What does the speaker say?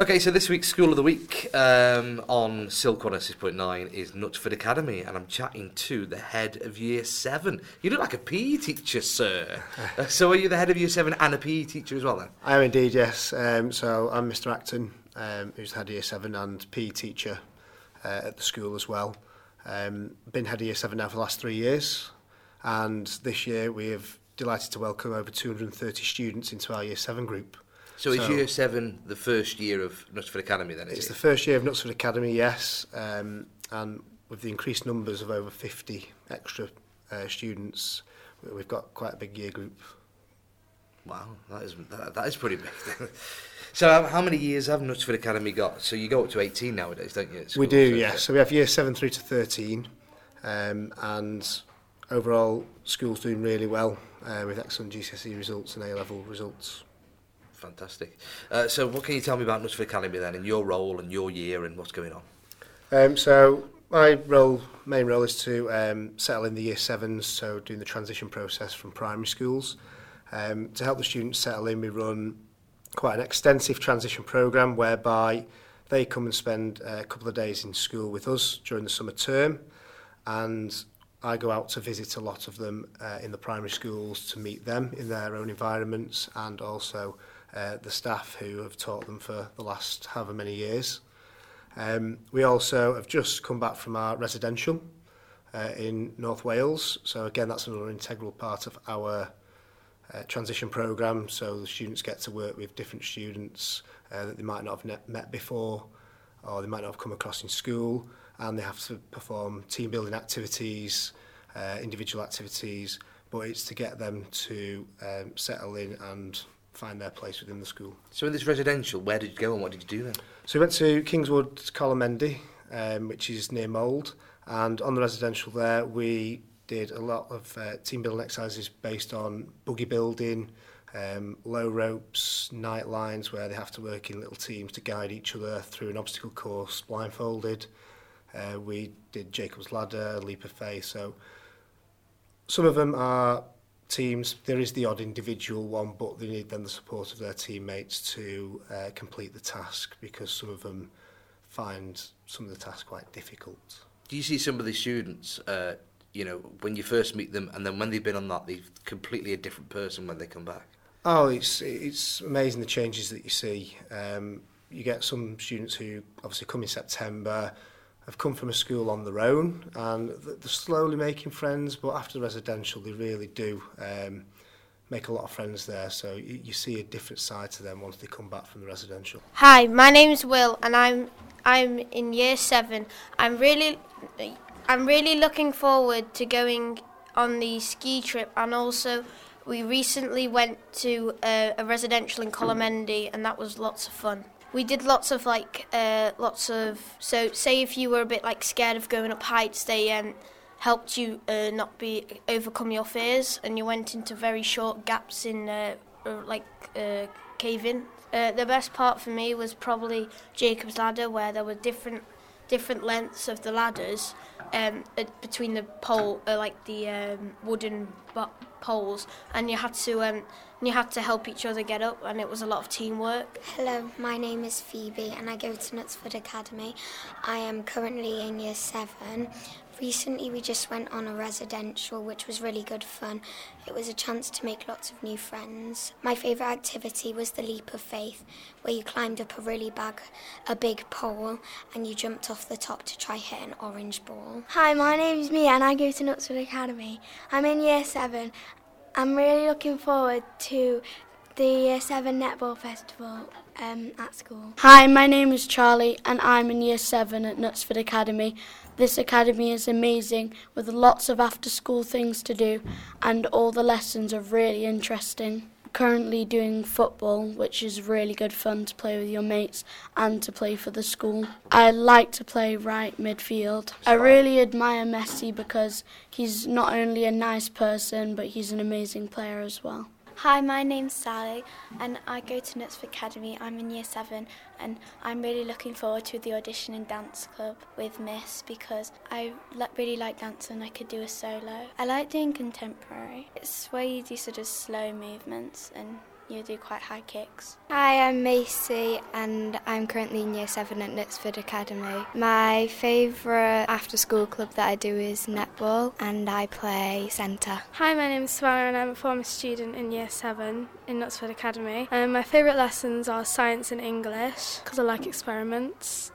Okay, so this week's School of the Week um, on Silk 106.9 is Knutsford Academy, and I'm chatting to the head of Year 7. You look like a PE teacher, sir. Uh, so are you the head of Year 7 and a PE teacher as well, then? I am indeed, yes. Um, so I'm Mr Acton, um, who's the head of Year 7 and PE teacher uh, at the school as well. Um, been head of Year 7 now for the last three years, and this year we have delighted to welcome over 230 students into our Year 7 group. So, is Year 7 the first year of Knutsford Academy, then? Is It's it? the first year of Knutsford Academy, yes, um, and with the increased numbers of over 50 extra uh, students, we- we've got quite a big year group. Wow, that is, that, that is pretty big. so how, how many years have Knutsford Academy got? So you go up to 18 nowadays, don't you? We do, So- yes. So we have year 7 through to 13, um, and overall, school's doing really well uh, with excellent GCSE results and A-level results. Fantastic. Uh, so what can you tell me about Knutsford Academy then, and your role and your year and what's going on? Um, so my role, main role is to um, settle in the year sevens, so doing the transition process from primary schools. Um, to help the students settle in, we run quite an extensive transition program whereby they come and spend a couple of days in school with us during the summer term and I go out to visit a lot of them uh, in the primary schools to meet them in their own environments and also uh, the staff who have taught them for the last however many years. Um, we also have just come back from our residential uh, in North Wales. So again, that's another integral part of our uh, transition program. So the students get to work with different students uh, that they might not have met before or they might not have come across in school and they have to perform team building activities, uh, individual activities, but it's to get them to um, settle in and find their place within the school. So in this residential, where did you go and what did you do then? So we went to Kingswood Colomendy, um, which is near Mold, and on the residential there we did a lot of uh, team building exercises based on buggy building, um, low ropes, night lines where they have to work in little teams to guide each other through an obstacle course blindfolded. Uh, we did Jacob's Ladder, Leap of Faith, so some of them are teams. There is the odd individual one, but they need then the support of their teammates to uh, complete the task because some of them find some of the tasks quite difficult. Do you see some of the students, uh, you know, when you first meet them and then when they've been on that, they're completely a different person when they come back? Oh, it's, it's amazing the changes that you see. Um, you get some students who obviously come in September, have come from a school on their own, and they're slowly making friends. But after residential, they really do um, make a lot of friends there. So you, you see a different side to them once they come back from the residential. Hi, my name's Will, and I'm I'm in year seven. I'm really I'm really looking forward to going on the ski trip, and also we recently went to a, a residential in Colomendy, and that was lots of fun. We did lots of like uh, lots of so say if you were a bit like scared of going up heights, they um, helped you uh, not be overcome your fears, and you went into very short gaps in uh, uh, like uh, cave in. Uh, the best part for me was probably Jacob's ladder, where there were different different lengths of the ladders um, uh, between the pole, uh, like the um, wooden bo- poles, and you had to um, you had to help each other get up, and it was a lot of teamwork. Hello, my name is Phoebe and I go to Knutsford Academy. I am currently in year seven. Recently, we just went on a residential, which was really good fun. It was a chance to make lots of new friends. My favourite activity was the leap of faith, where you climbed up a really big, a big pole and you jumped off the top to try hit an orange ball. Hi, my name's Mia and I go to Knutsford Academy. I'm in year seven. I'm really looking forward to the year seven netball festival um, at school. Hi, my name is Charlie and I'm in year 7 at Knutsford Academy. This academy is amazing with lots of after school things to do and all the lessons are really interesting. Currently doing football, which is really good fun to play with your mates and to play for the school. I like to play right midfield. I really admire Messi because he's not only a nice person but he's an amazing player as well. Hi, my name's Sally and I go to Knutsford Academy. I'm in year seven and I'm really looking forward to the audition in dance club with Miss because I really like dance and I could do a solo. I like doing contemporary. It's where you do sort of slow movements and you do quite high kicks. Hi, I'm Macy and I'm currently in Year 7 at Knutsford Academy. My favourite after school club that I do is netball and I play centre. Hi, my name is Savannah and I'm a former student in Year 7 in Knutsford Academy. Um, my favourite lessons are science and English because I like experiments.